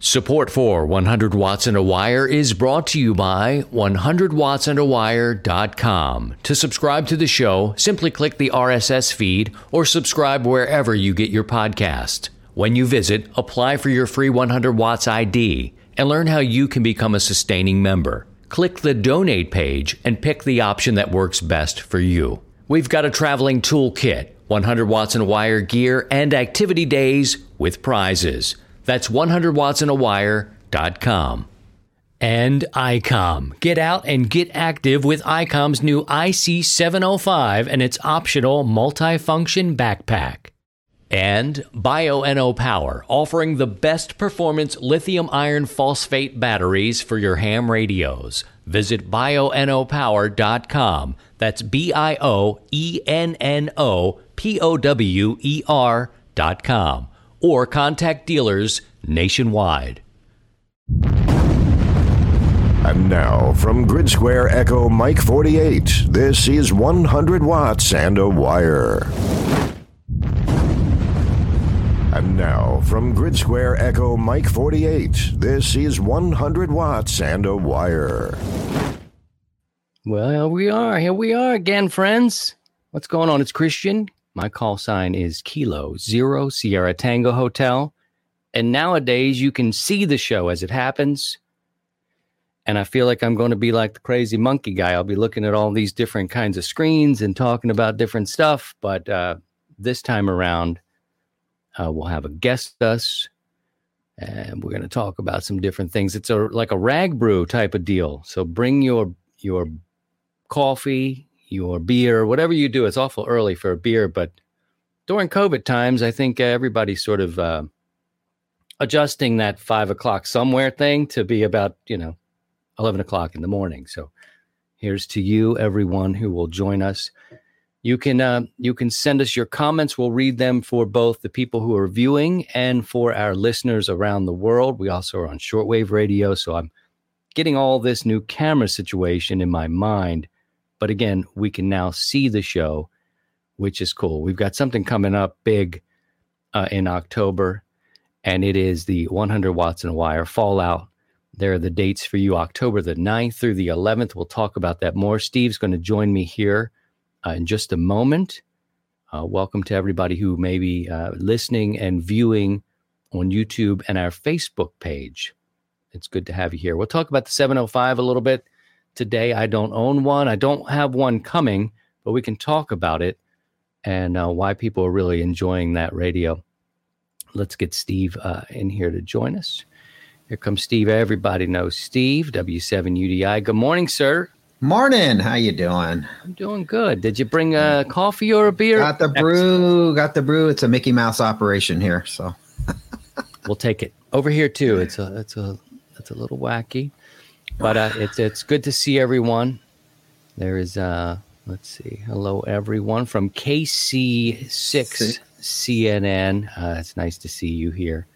Support for 100 Watts and a Wire is brought to you by 100wattsandawire.com. To subscribe to the show, simply click the RSS feed or subscribe wherever you get your podcast. When you visit, apply for your free 100 Watts ID and learn how you can become a sustaining member. Click the donate page and pick the option that works best for you. We've got a traveling toolkit, 100 Watts and Wire gear, and activity days with prizes. That's 100wattsandawire.com. And ICOM. Get out and get active with ICOM's new IC705 and its optional multifunction backpack. And Bioenno Power, offering the best performance lithium iron phosphate batteries for your ham radios. Visit bioennopower.com. That's B I O E N N O P O W E R.com or contact dealers nationwide. And now, from Grid Square Echo Mike 48, this is 100 Watts and a Wire. And now, from Grid Square Echo Mike 48, this is 100 Watts and a Wire. Well, here we are. Here we are again, friends. What's going on? It's Christian. My call sign is Kilo Zero Sierra Tango Hotel. And nowadays you can see the show as it happens. And I feel like I'm going to be like the crazy monkey guy. I'll be looking at all these different kinds of screens and talking about different stuff. But uh, this time around, uh, we'll have a guest us and we're going to talk about some different things. It's a like a rag brew type of deal. So bring your your coffee, your beer, whatever you do. It's awful early for a beer, but during COVID times, I think everybody's sort of uh, adjusting that five o'clock somewhere thing to be about, you know, 11 o'clock in the morning. So here's to you, everyone who will join us. You can uh, you can send us your comments. We'll read them for both the people who are viewing and for our listeners around the world. We also are on shortwave radio, so I'm getting all this new camera situation in my mind but again, we can now see the show, which is cool. We've got something coming up big uh, in October, and it is the 100 watts and a wire fallout. There are the dates for you October the 9th through the 11th. We'll talk about that more. Steve's going to join me here uh, in just a moment. Uh, welcome to everybody who may be uh, listening and viewing on YouTube and our Facebook page. It's good to have you here. We'll talk about the 705 a little bit today. I don't own one. I don't have one coming, but we can talk about it and uh, why people are really enjoying that radio. Let's get Steve uh, in here to join us. Here comes Steve. Everybody knows Steve, W7UDI. Good morning, sir. Morning. How you doing? I'm doing good. Did you bring a coffee or a beer? Got the brew. Got the brew. It's a Mickey Mouse operation here, so we'll take it. Over here too. It's a it's a it's a little wacky. But uh, it's it's good to see everyone. There is uh let's see. Hello everyone from KC6 CNN. Uh, it's nice to see you here.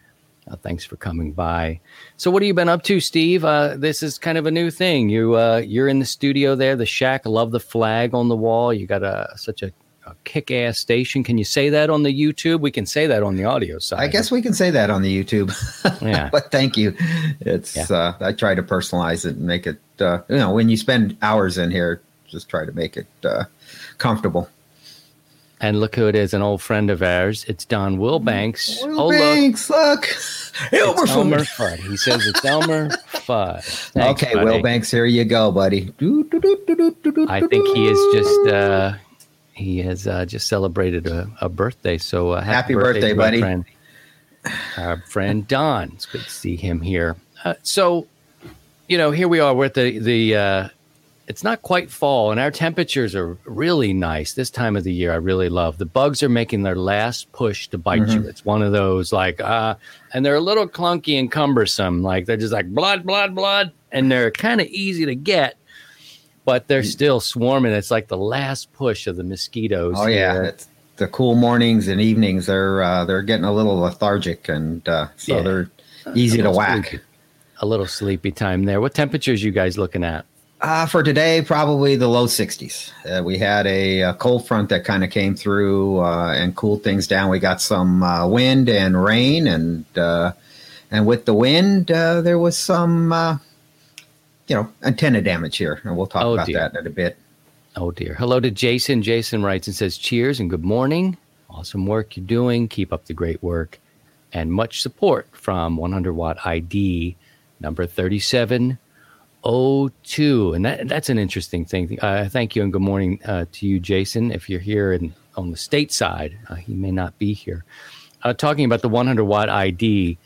Uh, thanks for coming by. So, what have you been up to, Steve? Uh, this is kind of a new thing. You uh, you're in the studio there, the shack. Love the flag on the wall. You got a such a a kick-ass station. Can you say that on the YouTube? We can say that on the audio side. I guess we can say that on the YouTube. yeah. but thank you. It's yeah. uh, I try to personalize it and make it. Uh, you know, when you spend hours in here, just try to make it uh, comfortable. And look who it is, an old friend of ours. It's Don Wilbanks. Wilbanks, oh, look. look. Elmer, Elmer Fudd. He says it's Elmer Fudd. Thanks, okay, buddy. Wilbanks, here you go, buddy. I think he is just uh, he has uh, just celebrated a, a birthday. So uh, happy, happy, birthday, birthday buddy. Friend, our friend Don. It's good to see him here. Uh, so, you know, here we are. At the the. Uh, it's not quite fall, and our temperatures are really nice this time of the year. I really love. The bugs are making their last push to bite mm-hmm. you. It's one of those like, uh, and they're a little clunky and cumbersome. Like they're just like blood, blood, blood, and they're kind of easy to get but they're still swarming. It's like the last push of the mosquitoes. Oh yeah, it's the cool mornings and evenings. They're uh, they're getting a little lethargic, and uh, so yeah. they're easy to whack. Sleepy. A little sleepy time there. What temperatures you guys looking at? Uh, for today, probably the low 60s. Uh, we had a, a, cold front that kind of came through uh, and cooled things down. We got some uh, wind and rain, and uh, and with the wind, uh, there was some, uh, you know, antenna damage here, and we'll talk Oh, about dear. that in a bit. Oh dear. Hello to Jason. Jason writes and says, Cheers and good morning. Awesome work you're doing. Keep up the great work. And much support from 100 Watt ID number 3702. And that, that's an interesting thing. Uh, thank you and good morning uh, to you, Jason. If you're here in, on the state side, uh, he may not be here. Uh, talking about the 100 Watt ID,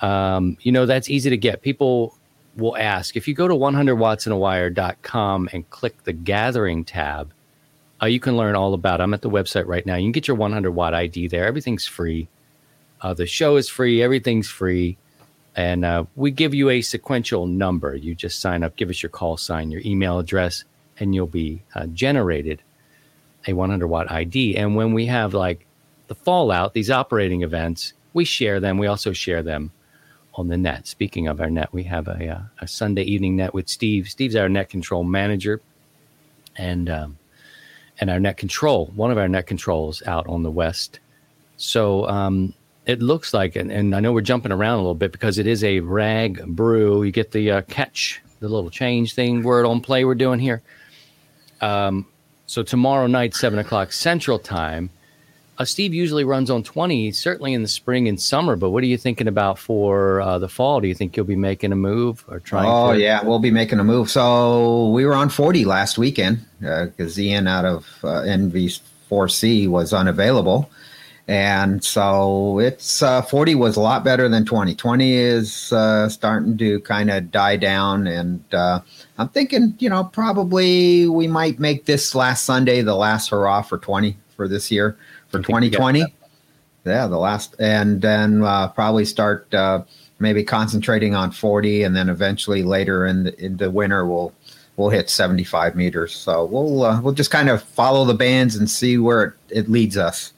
um, you know, that's easy to get. People will ask if you go to 100wattsandawire.com and click the gathering tab, uh, you can learn all about. it. I'm at the website right now. You can get your 100 watt ID there. Everything's free. Uh, the show is free. Everything's free. And uh, we give you a sequential number. You just sign up, give us your call sign, your email address, and you'll be uh, generated a 100 watt ID. And when we have like the fallout, these operating events, we share them. We also share them on the net. Speaking of our net, we have a, uh, a Sunday evening net with Steve. Steve's our net control manager, and um, and our net control, one of our net controls out on the west. So um, it looks like, and, and I know we're jumping around a little bit because it is a rag brew. You get the uh, catch, the little change thing, word on play we're doing here. Um, so tomorrow night, seven o'clock Central Time. Uh, Steve usually runs on 20, certainly in the spring and summer. But what are you thinking about for uh, the fall? Do you think you'll be making a move or trying? Oh to? yeah, we'll be making a move. So we were on 40 last weekend because Ian out of uh, NV4C was unavailable, and so it's uh, 40 was a lot better than 20. 20 is uh, starting to kind of die down, and uh, I'm thinking, you know, probably we might make this last Sunday the last hurrah for 20 for this year for I think we got 2020. Yeah, the last, and then uh, probably start uh, maybe concentrating on 40, and then eventually later in the, in the winter we'll we'll hit 75 meters. So we'll uh, we'll just kind of follow the bands and see where it, it leads us.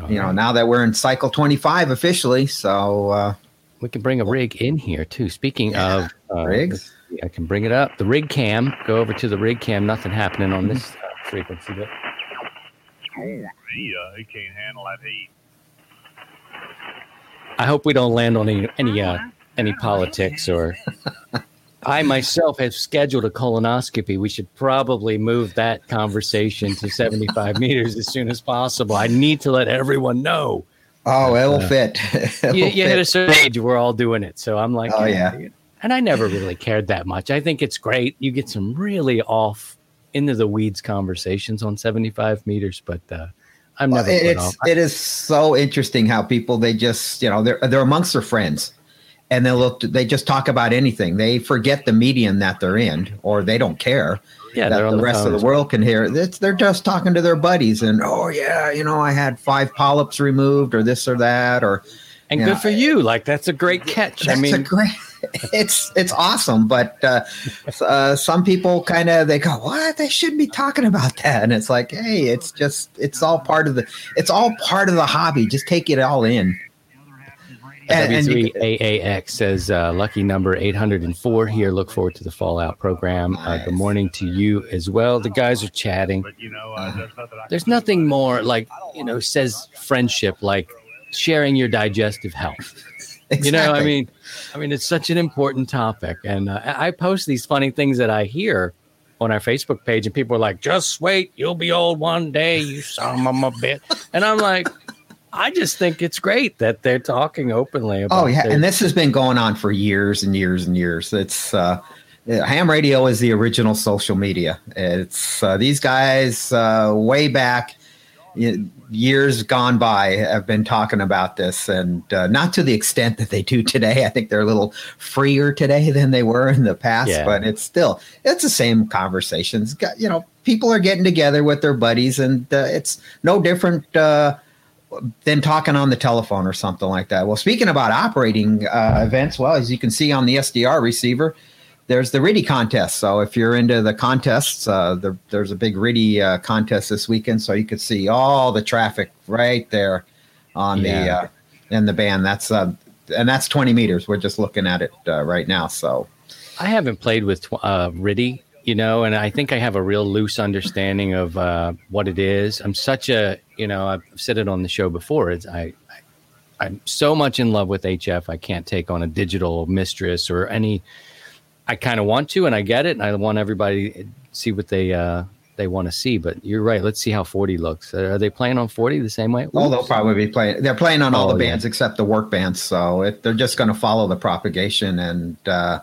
All you know, now that we're in cycle 25 officially, so uh, we can bring a rig in here too. Speaking Yeah, of uh, rigs. I can bring it up. The rig cam. Go over to the rig cam. Nothing happening on this uh, frequency. But He, uh, he can't handle that heat. I hope we don't land on any any uh, any politics or. I myself have scheduled a colonoscopy. We should probably move that conversation to 75 meters as soon as possible. I need to let everyone know. oh, it'll Uh, fit. It'll You, you hit a certain age, we're all doing it. So I'm like, Oh, yeah. And I never really cared that much. I think it's great. You get some really off into the weeds conversations on 75 meters, but uh, I'm Well, never it- put it's it is so interesting how people they just you know they're they're amongst their friends and they'll look they just talk about anything they forget the medium that they're in or they don't care Yeah, that the the rest of the world can hear it's, they're just talking to their buddies and oh yeah you know I had five polyps removed or this or that or and good for you. Like, that's a great catch. I that's a mean, great it's it's awesome but uh, uh, some people kind of they go what they shouldn't be talking about that and it's like hey it's just it's all part of the it's all part of the hobby just take it all in And- and W3AAX says uh, lucky number 804 here. Look forward to the Fallout program. Uh, good morning to you as well. The guys are chatting. But you know, uh, there's nothing. I There's can do nothing about it. more like, you know, says friendship, like sharing your digestive health. You know, I mean, I mean, it's such an important topic, and uh, I post these funny things that I hear on our Facebook page, and people are like, "Just wait, you'll be old one day, you son of a bit," and I'm like, I just think it's great that they're talking openly about. Oh yeah, their- and this has been going on for years and years and years. It's uh, ham radio is the original social media. It's uh, these guys uh, way back, years gone by, have been talking about this, and uh, not to the extent that they do today. I think they're a little freer today than they were in the past, Yeah. but it's still it's the same conversations. Got- You know, people are getting together with their buddies, and uh, it's no different. Uh, than talking on the telephone or something like that. Well, speaking about operating uh, events, well, as you can see on the SDR receiver, there's the RTTY contest. So if you're into the contests, uh, there, there's a big RTTY uh, contest this weekend. So you could see all the traffic right there on the Yeah. uh, in the band. That's uh, and that's 20 meters. We're just looking at it uh, right now. So I haven't played with uh, RTTY, you know, and I think I have a real loose understanding of uh, what it is. I'm such a, you know, I've said it on the show before. It's I I'm so much in love with HF. I can't take on a digital mistress or any. I kind of want to, and I get it, and I want everybody to see what they uh, they want to see. But you're right. Let's see how 40 looks. Are they playing on 40 the same way? Oh, they'll probably be playing. They're playing on all Oh, the yeah. bands except the work bands. So it, they're just going to follow the propagation and uh,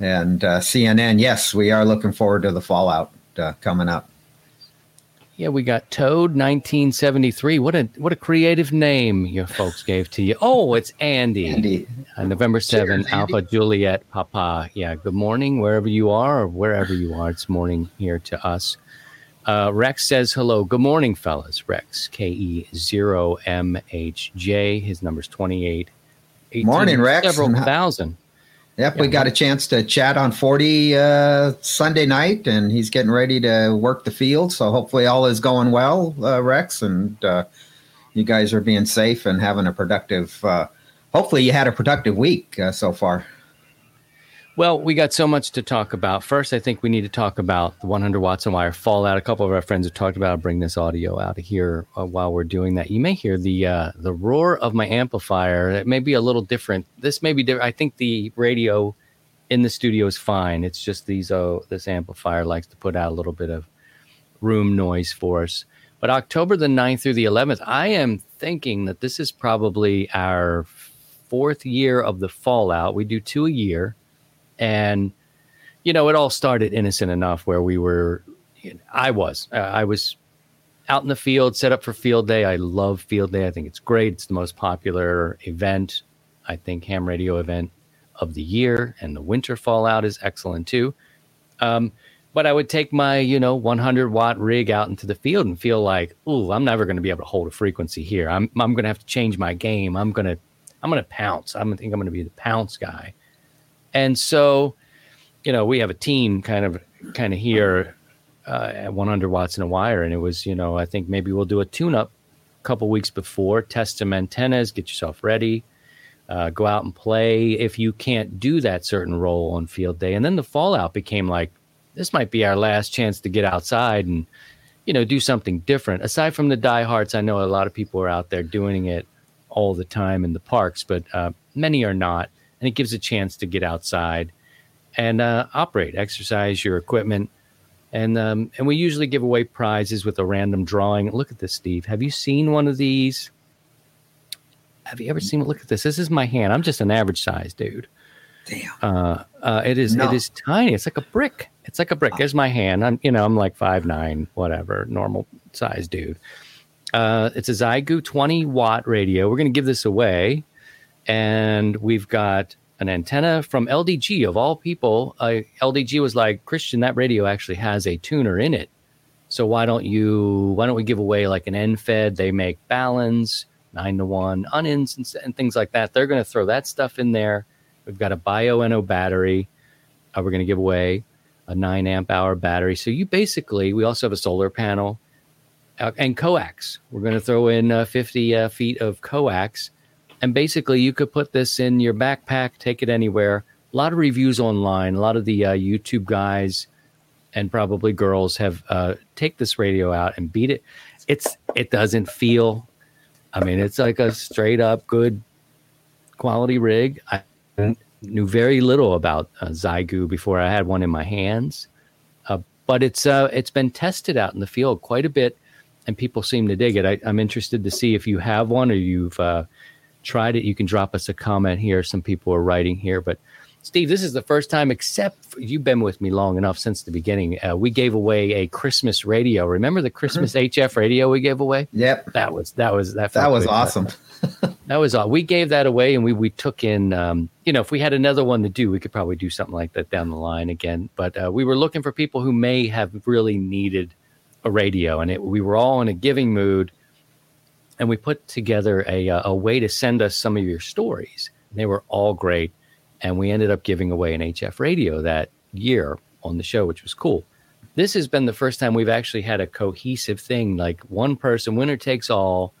and uh, CNN. Yes, we are looking forward to the fallout uh, coming up. Yeah, we got Toad 1973. What a what a creative name your folks gave to you. Oh, it's Andy. Andy, Uh, November 7, Cheers, Andy. Alpha Juliet Papa. Yeah, good morning wherever you are or wherever you are. It's morning here to us. Uh, Rex says hello. Good morning, fellas. Rex, K E 0 M H J. His number's 28. 18, Morning, Rex. Several thousand. Yep, we got a chance to chat on 40 uh, Sunday night, and he's getting ready to work the field. So hopefully, all is going well, uh, Rex, and uh, you guys are being safe and having a productive. Uh, hopefully, you had a productive week uh, so far. Well, we got so much to talk about. First, I think we need to talk about the 100 watts and wire fallout. A couple of our friends have talked about. I'll bring this audio out of here uh, while we're doing that. You may hear the uh, the roar of my amplifier. It may be a little different. This may be different. I think the radio in the studio is fine. It's just these uh, this amplifier likes to put out a little bit of room noise for us. But October the 9th through the 11th, I am thinking that this is probably our fourth year of the fallout. We do two a year and you know it all started innocent enough where we were i was uh, i was out in the field set up for field day. I love field day. I think it's great. It's the most popular event i think ham radio event of the year. And the winter fallout is excellent too. Um, but i would take my you know 100 watt rig out into the field and feel like ooh i'm never going to be able to hold a frequency here. I'm, I'm going to have to change my game. I'm going to i'm going to pounce. I'm going to think i'm going to be the pounce guy and so, you know, we have a team kind of kind of here uh, at 100 watts in a wire, and it was, you know, I think maybe we'll do a tune-up a couple weeks before, test some antennas, get yourself ready, uh, go out and play. If you can't do that certain role on field day, and then the fallout became like, this might be our last chance to get outside and, you know, do something different. Aside from the diehards, I know a lot of people are out there doing it all the time in the parks, but uh, many are not and it gives a chance to get outside and uh, operate, exercise your equipment, and um, and we usually give away prizes with a random drawing. Look at this, Steve. Have you seen one of these? Have you ever seen? Look at this. This is my hand. I'm just an average size dude. Damn. Uh, uh, it is. No. It is tiny. It's like a brick. It's like a brick. There's my hand. I'm. You know. I'm like five nine, whatever, normal size dude. Uh, it's a Xiegu 20 watt radio. We're going to give this away, and we've got an antenna from LDG of all people. Uh, LDG was like Christian. That radio actually has a tuner in it. So why don't you? Why don't we give away like an end fed? They make balance nine to one ununs and, and things like that. They're going to throw that stuff in there. We've got a Bioenno battery. Uh, we're going to give away a nine amp hour battery. So you basically, we also have a solar panel uh, and coax. We're going to throw in uh, 50 uh, feet of coax. And basically, you could put this in your backpack, take it anywhere. A lot of reviews online. A lot of the uh, YouTube guys and probably girls have uh, take this radio out and beat it. It's it doesn't feel. I mean, it's like a straight up good quality rig. I knew very little about uh, Xiegu before I had one in my hands, uh, but it's uh, it's been tested out in the field quite a bit, and people seem to dig it. I, I'm interested to see if you have one or you've uh, tried it. You can drop us a comment here. Some people are writing here, but Steve, this is the first time, except for, you've been with me long enough since the beginning. Uh, we gave away a Christmas radio. Remember the Christmas HF radio we gave away? Yep. That was that was that. That was good. awesome. That was all. We gave that away, and we we took in. Um, you know, if we had another one to do, we could probably do something like that down the line again. But uh, we were looking for people who may have really needed a radio, and it, we were all in a giving mood. And we put together a uh, a way to send us some of your stories. They were all great, and we ended up giving away an HF radio that year on the show, which was cool. This has been the first time we've actually had a cohesive thing, like one person, winner takes all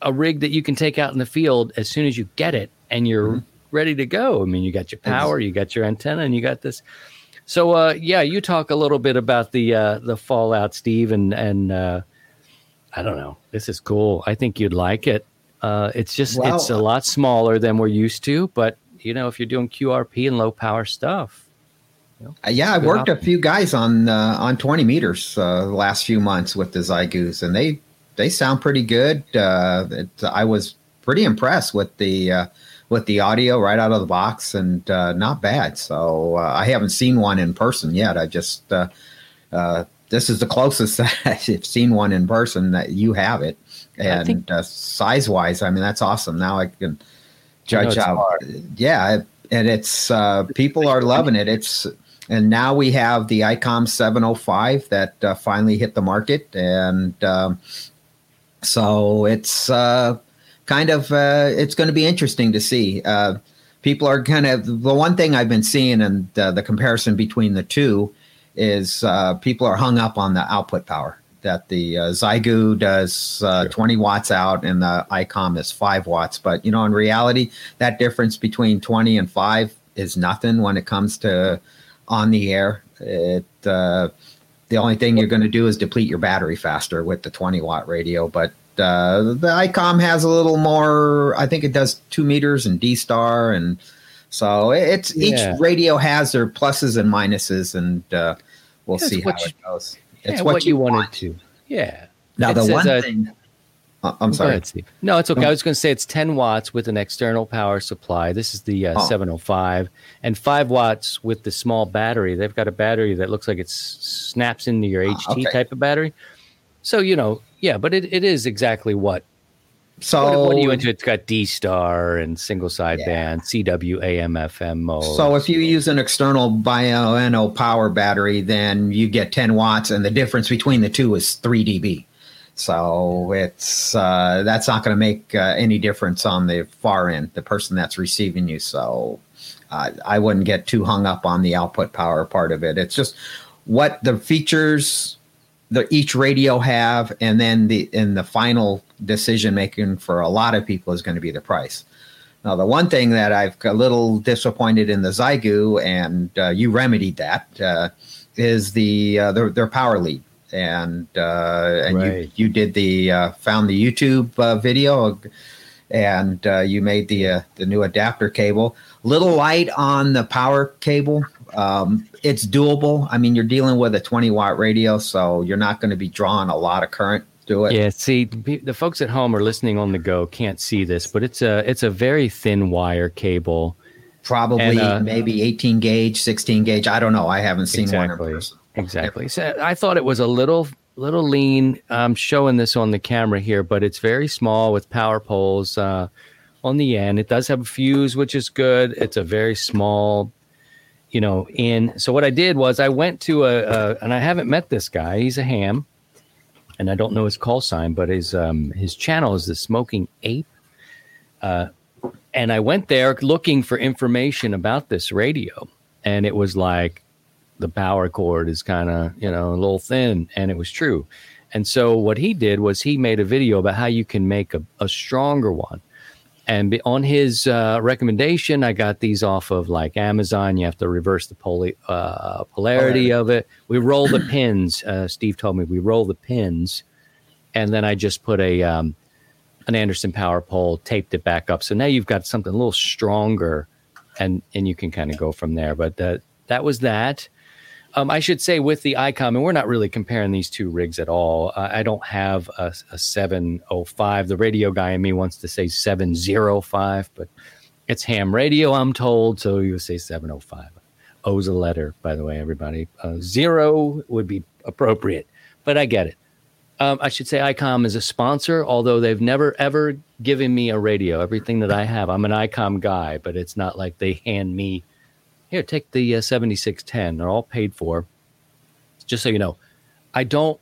a rig that you can take out in the field as soon as you get it and you're ready to go. I mean, you got your power, you got your antenna, and you got this. So, uh, yeah, you talk a little bit about the uh, the fallout, Steve, and and uh, I don't know. This is cool. I think you'd like it. Uh, it's just Well, it's a lot smaller than we're used to, but you know, if you're doing QRP and low power stuff, Uh, yeah, I worked a few guys on uh, on 20 meters uh, the last few months with the Xiegus, and they they sound pretty good. Uh, it, I was pretty impressed with the uh, with the audio right out of the box, and uh, not bad. So uh, I haven't seen one in person yet. I just uh, uh, this is the closest that I've seen one in person that you have it, and think- uh, size wise, I mean that's awesome. Now I can judge how. Yeah, and it's uh, people are loving it. It's and now we have the ICOM 705 that uh, finally hit the market, and um, so it's uh, kind of uh, it's going to be interesting to see. Uh, people are kind of the one thing I've been seeing, and uh, the comparison between the two is uh, people are hung up on the output power. That the uh, Xiegu does uh, 20 watts out, and the ICOM is five watts. But you know, in reality, that difference between 20 and five is nothing when it comes to on the air. It uh, the only thing you're going to do is deplete your battery faster with the 20 watt radio. But uh, the ICOM has a little more. I think it does two meters and D star, and so it's Yeah. each radio has their pluses and minuses, and uh, we'll It's see how what it goes. yeah, It's what, you wanted want. to. Yeah. Now It the one uh, thing. Uh, I'm sorry. ahead. No, it's okay. I was going to say it's 10 watts with an external power supply. This is the uh, Oh. 705, and 5 watts with the small battery. They've got a battery that looks like it snaps into your HT Ah, okay. type of battery. So, you know, yeah, but it, it is exactly what. So what, what you into? It's got D star and single side Yeah. band, CW, AM, FM mode. So if you use an external Bioenno power battery, then you get 10 watts, and the difference between the two is 3 dB. So it's uh, that's not going to make uh, any difference on the far end, the person that's receiving you. So uh, I wouldn't get too hung up on the output power part of it. It's just what the features the each radio have, and then the in the final decision making for a lot of people is going to be the price. Now, the one thing that I've a little disappointed in the Xiegu, and uh, you remedied that, uh, is the uh, their, their power lead, and uh, and Right. you you did the uh, found the YouTube uh, video, and uh, you made the uh, the new adapter cable. Little light on the power cable. Um, it's doable. I mean, you're dealing with a 20 watt radio, so you're not going to be drawing a lot of current through it. Yeah, see, the folks at home are listening on the go can't see this, but it's a it's a very thin wire cable. Probably And, uh, maybe 18 gauge, 16 gauge. I don't know. I haven't seen one in Exactly. person. Exactly. So I thought it was a little little lean. I'm showing this on the camera here, but it's very small with power poles uh, on the end. It does have a fuse, which is good. It's a very small, you know, in. So what I did was I went to a, a and I haven't met this guy. He's a ham, and I don't know his call sign, but his um, his channel is the Smoking Ape. Uh, and I went there looking for information about this radio, and it was like the power cord is kind of you know a little thin and it was true and so what he did was he made a video about how you can make a, a stronger one and be, on his uh, recommendation i got these off of like amazon. You have to reverse the poly, uh, polarity of it. We roll the pins uh, steve told me we roll the pins and then i just put a um, an anderson power pole taped it back up. So now you've got something a little stronger and and you can kind of go from there. But uh, that was that um, I should say with the ICOM, and we're not really comparing these two rigs at all. Uh, I don't have a, a 705. The radio guy in me wants to say 705, but it's ham radio, I'm told. So you would say 705. O's a letter, by the way, everybody. Uh, zero would be appropriate, but I get it. Um, I should say ICOM is a sponsor, although they've never ever given me a radio. Everything that I have, I'm an ICOM guy, but it's not like they hand me here, take the uh, 7610. They're all paid for. Just so you know, I don't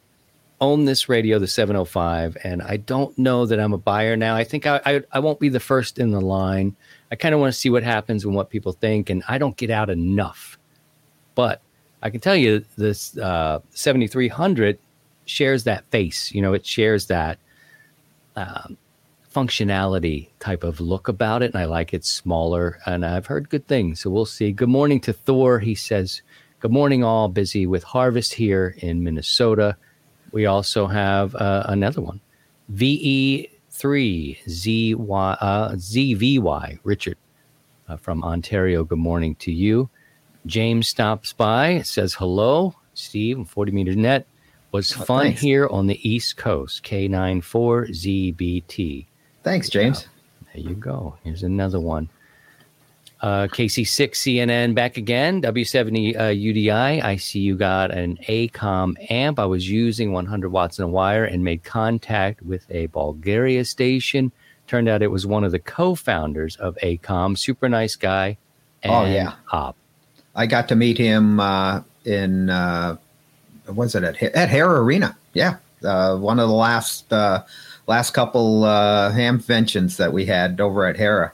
own this radio, the 705, and I don't know that I'm a buyer now. I think I, I, I won't be the first in the line. I kind of want to see what happens and what people think, and I don't get out enough. But I can tell you this uh, 7300 shares that face. You know, it shares that um, functionality type of look about it, and I like it smaller. And I've heard good things, so we'll see. Good morning to Thor. He says, "Good morning, all. Busy with harvest here in Minnesota. We also have uh, another one, VE three ZY, uh, ZVY. Richard uh, from Ontario, good morning to you. James stops by, says hello. Steve, 40 meter net. Was Oh, fun here on the East Coast, K94ZBT. Thanks, James. There you go. Here's another one. Uh, KC6 CNN back again. W70 uh, UDI. I see you got an ACOM amp. I was using 100 watts in a wire and made contact with a Bulgaria station. Turned out it was one of the co-founders of ACOM. Super nice guy. Oh, yeah. Op. I got to meet him uh, in uh, was it at at Hara Arena? Yeah, uh, one of the last uh, last couple uh, ham conventions that we had over at Hara,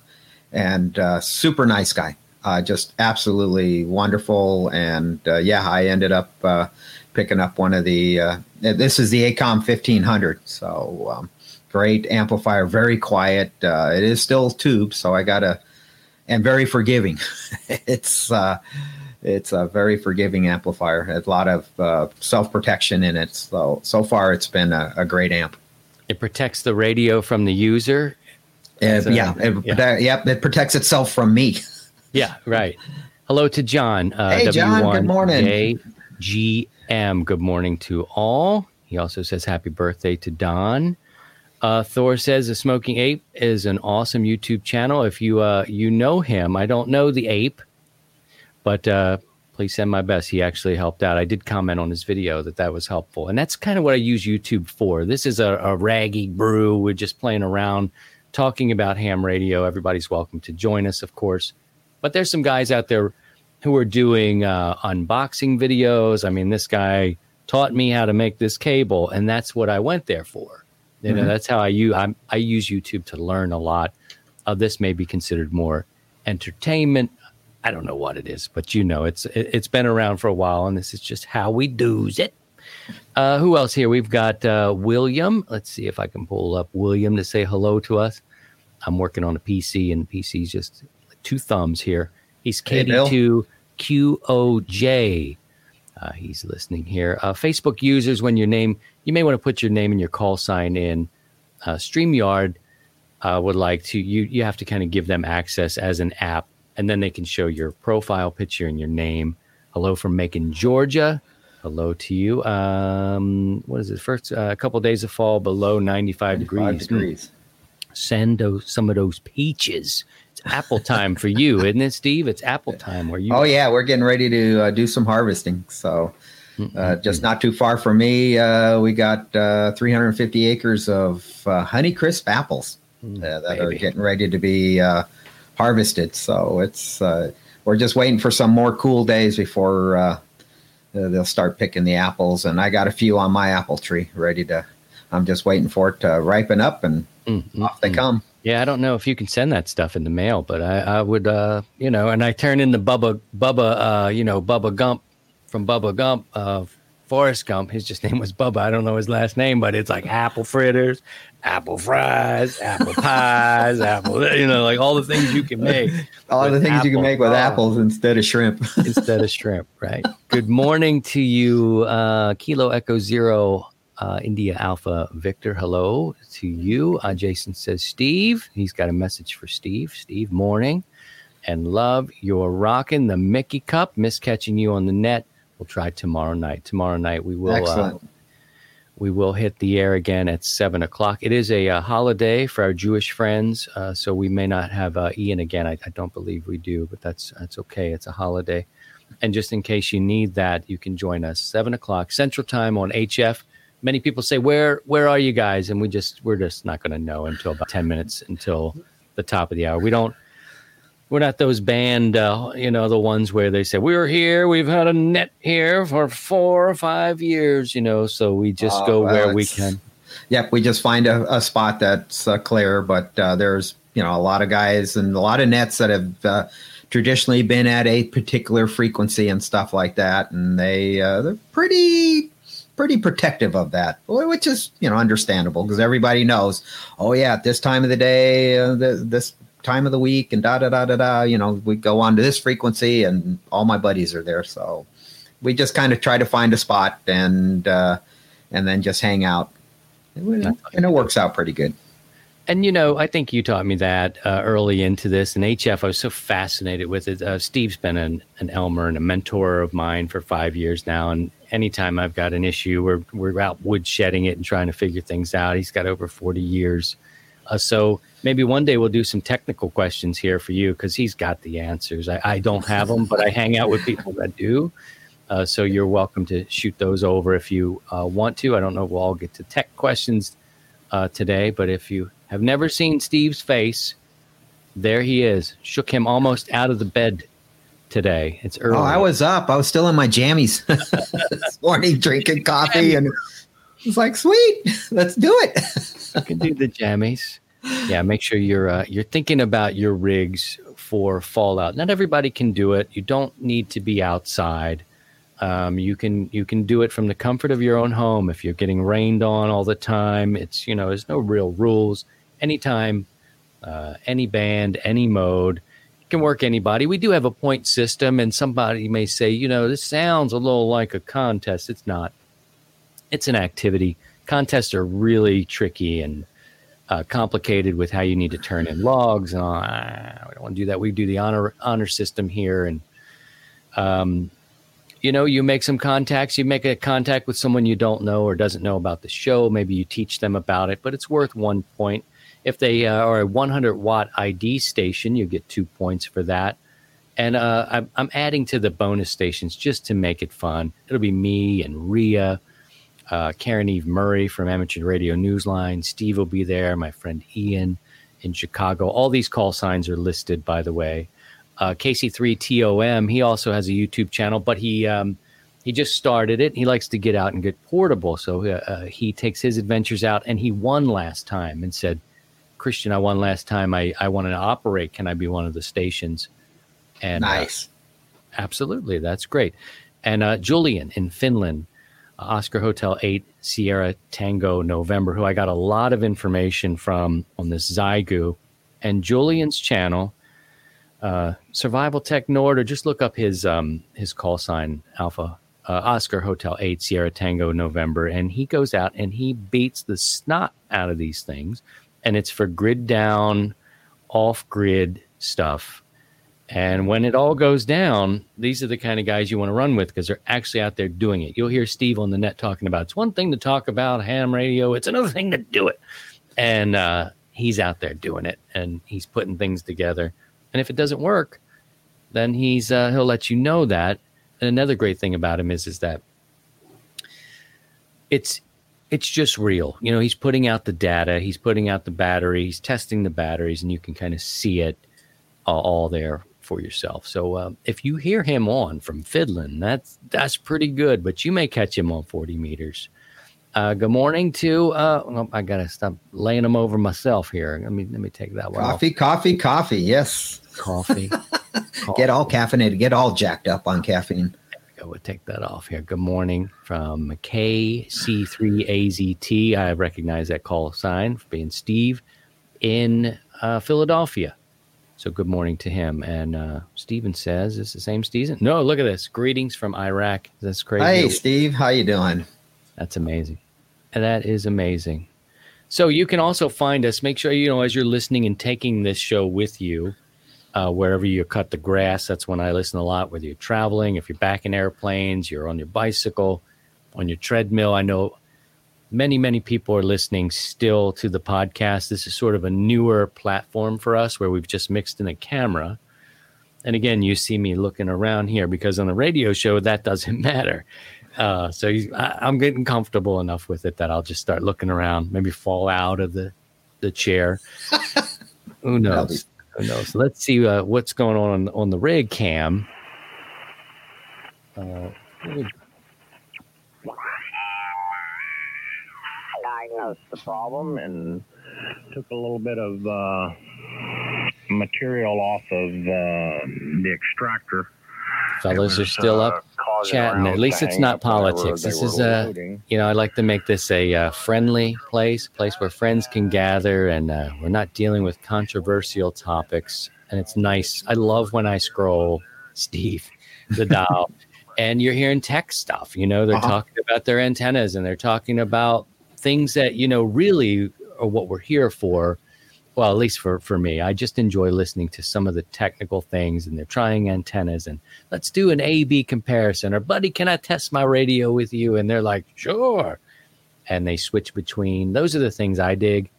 and uh, super nice guy, uh, just absolutely wonderful. And uh, yeah, I ended up uh, picking up one of the. Uh, this is the ACOM fifteen hundred, so um, great amplifier, very quiet. Uh, it is still tube, so I got to and very forgiving. it's uh, it's a very forgiving amplifier. A lot of self protection in it. So so far, it's been a, a great amp. It protects the radio from the user. Uh, So, yeah, it, yeah. protect- yep, it protects itself from me. Yeah, right. Hello to John. Uh, Hey, John, good morning. JGM. Good morning to all. He also says happy birthday to Don. Uh, Thor says the Smoking Ape is an awesome YouTube channel. If you uh, you know him, I don't know the ape, but uh, please send my best. He actually helped out. I did comment on his video that that was helpful, and that's kind of what I use YouTube for. This is a, a raggy brew. We're just playing around, talking about ham radio. Everybody's welcome to join us, of course. But there's some guys out there who are doing uh, unboxing videos. I mean, this guy taught me how to make this cable, and that's what I went there for. You know, that's how I use I'm, I use YouTube to learn a lot. Of this may be considered more entertainment. I don't know what it is, but you know, it's it, it's been around for a while, and this is just how we do's it. Uh, who else here? We've got uh, William. Let's see if I can pull up William to say hello to us. I'm working on a PC, and PC's just two thumbs here. He's Hey, KD2QOJ. Uh, he's listening here. Uh, Facebook users, when your name, you may want to put your name and your call sign in. Uh, StreamYard uh, would like to, you, you have to kind of give them access as an app, and then they can show your profile picture and your name. Hello from Macon, Georgia. Hello to you. Um, what is it? First, uh, a couple days of fall below 95 degrees. Five Hmm degrees. send those, some of those peaches. It's apple time for you, isn't it, Steve? It's apple time where you. Oh yeah, we're getting ready to uh, do some harvesting. So uh, just not too far from me, uh, we got uh, 350 acres of uh, Honeycrisp apples uh, that are getting ready to be uh, harvested. So it's uh, we're just waiting for some more cool days before uh, they'll start picking the apples. And I got a few on my apple tree ready to. I'm just waiting for it to ripen up and Mm, off they come. Yeah, I don't know if you can send that stuff in the mail, but I, I would, uh, you know, and I turn in the Bubba, Bubba, uh, you know, Bubba Gump from Bubba Gump, uh, Forrest Gump. His just name was Bubba. I don't know his last name, but it's like apple fritters, apple fries, apple pies, apple, you know, like all the things you can make. All the things you can make with apples instead of shrimp. instead of shrimp, right? Good morning to you, uh, Kilo Echo Zero, uh, India Alpha Victor. Hello to you. Uh, Jason says, Steve. He's got a message for Steve. Steve, morning and love. You're rocking the Mickey Cup. Miss catching you on the net. We'll try tomorrow night. Tomorrow night we will. Uh, Excellent. we will hit the air again at seven o'clock. It is a, uh holiday for our Jewish friends, uh, so we may not have uh, Ian again. I, I don't believe we do, but that's that's okay. It's a holiday, and just in case you need that, you can join us seven o'clock Central Time on HF. Many people say, "Where where are you guys?" And we just we're just not going to know until about ten minutes until the top of the hour. We don't. We're not those band, uh, you know, the ones where they say we're here. We've had a net here for four or five years, you know. So we just Oh, go well, where we can. Yep, we just find a, a spot that's uh, clear, but uh, there's you know a lot of guys and a lot of nets that have uh, traditionally been at a particular frequency and stuff like that, and they uh, they're pretty pretty protective of that, which is you know understandable because everybody knows, oh yeah, at this time of the day, uh, th- this time of the week, and da da da da da, you know, we go on to this frequency, and all my buddies are there, so we just kind of try to find a spot and uh, and then just hang out and it works out pretty good. And you know, I think you taught me that uh, early into this. And HF, I was so fascinated with it. Uh, Steve's been an, an Elmer and a mentor of mine for five years now. And anytime I've got an issue, we're we're out woodshedding it and trying to figure things out. He's got over forty years. Uh, so maybe one day we'll do some technical questions here for you because he's got the answers. I, I don't have them, but I hang out with people that do. Uh, so you're welcome to shoot those over if you uh, want to. I don't know if we'll all get to tech questions uh, today, but if you have never seen Steve's face, there he is. Shook him almost out of the bed today. It's early. Oh, I was up. I was still in my jammies this morning, drinking coffee, and it's like, sweet, let's do it. I can do the jammies. Yeah, make sure you're uh, you're thinking about your rigs for fallout. Not everybody can do it. You don't need to be outside. Um, you can you can do it from the comfort of your own home. If you're getting rained on all the time, it's you know there's no real rules. Anytime, uh, any band, any mode can work anybody. We do have a point system, and somebody may say, you know, this sounds a little like a contest. It's not. It's an activity. Contests are really tricky and uh, complicated with how you need to turn in logs and. Ah, we don't want to do that. We do the honor honor system here, and um, you know, you make some contacts. You make a contact with someone you don't know or doesn't know about the show. Maybe you teach them about it, but it's worth one point. If they uh, are a 100 watt ID station, you get two points for that. And uh, I'm, I'm, adding to the bonus stations just to make it fun. It'll be me and Ria, uh, Caryn Eve Murray from Amateur Radio Newsline. Steve will be there. My friend Ian in Chicago. All these call signs are listed, by the way uh, KC3TOM. He also has a YouTube channel, but he um, he just started it. He likes to get out and get portable, so uh, uh, he takes his adventures out. And he won last time and said, "Christian, I won last time. I I wanted to operate. Can I be one of the stations?" And uh, nice, absolutely, that's great. And uh, Julian in Finland, Oscar Hotel Eight Sierra Tango November, who I got a lot of information from on this Xiegu, and Julian's channel uh, Survival Tech Nord, or just look up his um, his call sign Alpha uh, Oscar Hotel Eight Sierra Tango November, and he goes out and he beats the snot out of these things, and it's for grid down, off grid stuff. And when it all goes down, these are the kind of guys you want to run with because they're actually out there doing it. You'll hear Steve on the net talking about it's one thing to talk about ham radio, it's another thing to do it. And uh, he's out there doing it and he's putting things together. And if it doesn't work, then he's uh, he'll let you know that. And another great thing about him is is that it's it's just real. You know, he's putting out the data, he's putting out the battery, he's testing the batteries, and you can kind of see it all there for yourself. So uh, if you hear him on from Finland, that's that's pretty good. But you may catch him on 40 meters. Uh, good morning to. Uh, oh, I gotta stop laying them over myself here. Let me let me take that one. Coffee, off. coffee, coffee. Yes, coffee. coffee. Get all caffeinated. Get all jacked up on caffeine. Go. We'll take that off here. Good morning from KC3AZT. I recognize that call sign for being Steve in uh, Philadelphia. So good morning to him. And uh, Steven says, "It's the same Steven?" No, look at this. Greetings from Iraq. That's crazy. Hey, Steve. How you doing? That's amazing. And that is amazing. So you can also find us. Make sure you know as you're listening and taking this show with you, uh, wherever you cut the grass. That's when I listen a lot. Whether you're traveling, if you're back in airplanes, you're on your bicycle, on your treadmill. I know many many people are listening still to the podcast. This is sort of a newer platform for us where we've just mixed in a camera. And again, you see me looking around here because on the radio show that doesn't matter. Uh, so I, I'm getting comfortable enough with it that I'll just start looking around, maybe fall out of the the chair. Who knows? Who knows? Let's see uh, what's going on, on on the rig cam. Uh, diagnosed the problem and took a little bit of uh, material off of uh, the extractor fellas are still up uh, chatting. At least it's not politics. This is a, you know, I like to make this a uh, friendly place, place where friends can gather, and uh, we're not dealing with controversial topics. And it's nice. I love when I scroll, Steve, the dial, and you're hearing tech stuff. You know, they're uh-huh. talking about their antennas, and they're talking about things that you know really are what we're here for. well, at least for, for me, I just enjoy listening to some of the technical things and they're trying antennas and let's do an A B comparison. Or, buddy, can I test my radio with you? And they're like, sure. And they switch between. Those are the things I dig.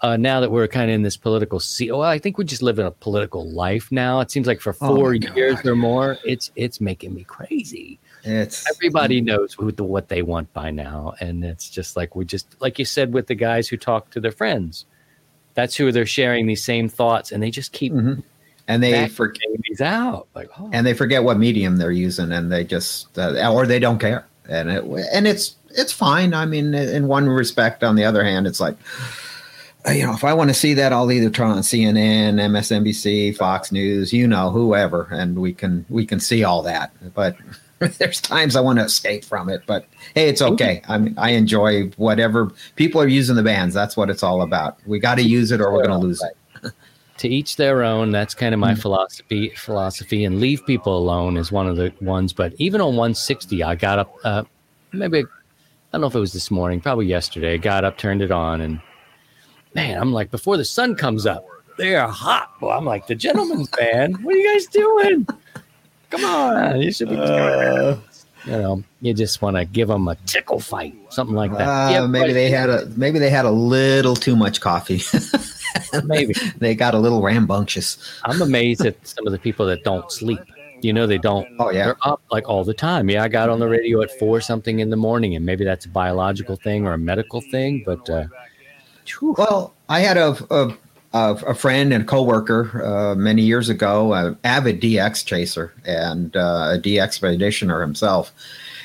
Uh, now that we're kind of in this political sea, well, I think we just live in a political life now. It seems like for Oh, four God. years or more, it's it's making me crazy It's everybody knows who the, what they want by now and it's just like we just like you said with the guys who talk to their friends that's who they're sharing these same thoughts and they just keep Mhm. and they forget these out like oh and they forget what medium they're using, and they just uh, or they don't care, and it and it's it's fine. I mean, in one respect, on the other hand, it's like. uh, You know, if I want to see that, I'll either turn on CNN, MSNBC, Fox News, you know, whoever, and we can we can see all that. But there's times I want to escape from it. But hey, it's okay. I I enjoy whatever people are using the bands. That's what it's all about. We got to use it, or we're going to lose it. to each their own that's kind of my philosophy philosophy and leave people alone is one of the ones but even on 160 i got up uh, maybe i don't know if it was this morning probably yesterday I got up turned it on and man i'm like before the sun comes up they are hot well i'm like the gentleman's band what are you guys doing come on you should be you know you just want to give them a tickle fight something like that Uh, Yeah, maybe but- they had a maybe they had a little too much coffee. maybe they got a little rambunctious. I'm amazed at some of the people that don't sleep. You know, they don't. Oh, yeah. they're up like all the time. Yeah, I got on the radio at four something in the morning, and maybe that's a biological thing or a medical thing. But uh, Well, I had a a, a, a friend and coworker uh, many years ago, an avid DX chaser and uh, a DX expeditioner himself.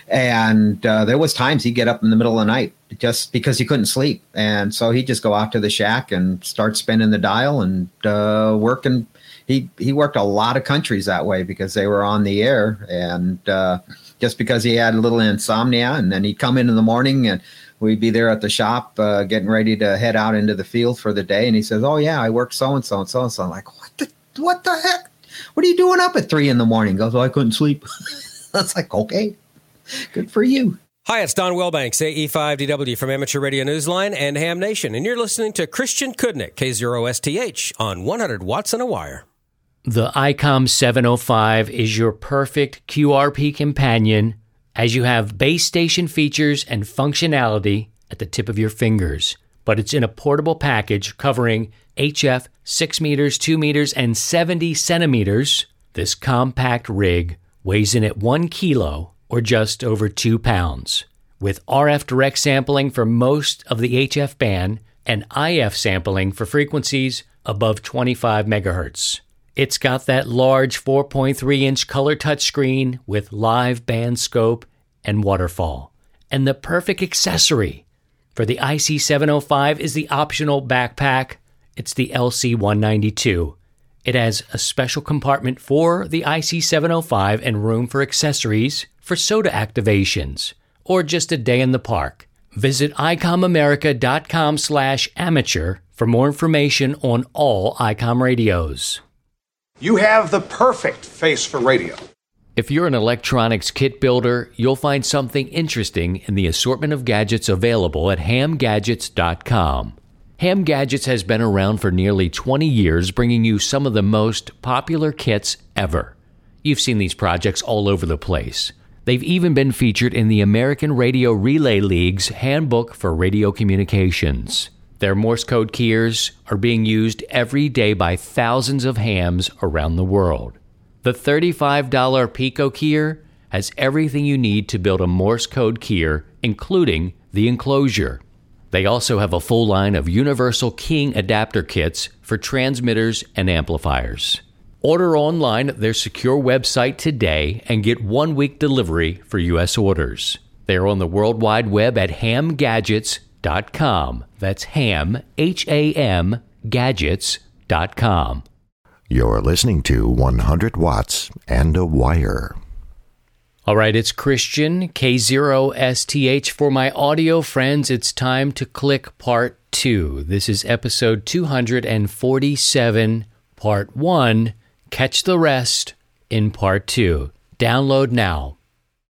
And uh, there was times he'd get up in the middle of the night just because he couldn't sleep, and so he'd just go out to the shack and start spinning the dial and uh, working. He he worked a lot of countries that way because they were on the air, and uh, just because he had a little insomnia, and then he'd come in in the morning and we'd be there at the shop uh, getting ready to head out into the field for the day, and he says, "Oh yeah, I worked so and so and so and so." I'm like, what the what the heck? What are you doing up at three in the morning? He goes, "Well, I couldn't sleep." That's like okay, good for you. Hi, it's Don Wilbanks, AE5DW from Amateur Radio Newsline and Ham Nation, and you're listening to Christian Cudnik, K0STH, on 100 Watts on a Wire. The ICOM 705 is your perfect QRP companion as you have base station features and functionality at the tip of your fingers. But it's in a portable package covering HF 6 meters, 2 meters, and 70 centimeters. This compact rig weighs in at 1 kilo or just over 2 pounds. With RF direct sampling for most of the HF band and IF sampling for frequencies above 25 megahertz. It's got that large 4.3 inch color touchscreen with live band scope and waterfall. And the perfect accessory for the IC705 is the optional backpack. It's the LC192. It has a special compartment for the IC705 and room for accessories for SOTA activations or just a day in the park. Visit icomamerica.com slash amateur for more information on all ICOM radios. You have the perfect face for radio. If you're an electronics kit builder, you'll find something interesting in the assortment of gadgets available at hamgadgets.com. Ham Gadgets has been around for nearly 20 years, bringing you some of the most popular kits ever. You've seen these projects all over the place. They've even been featured in the American Radio Relay League's Handbook for Radio Communications. Their Morse code keys are being used every day by thousands of hams around the world. The $35 Pico keyer has everything you need to build a Morse code keyer, including the enclosure. They also have a full line of universal keying adapter kits for transmitters and amplifiers. Order online at their secure website today and get one week delivery for U.S. orders. They are on the World Wide Web at hamgadgets.com. That's ham, H A M, gadgets.com. You're listening to 100 Watts and a Wire. All right, it's Christian K0STH. For my audio friends, it's time to click part two. This is episode 247, part one. Catch the rest in part two. Download now.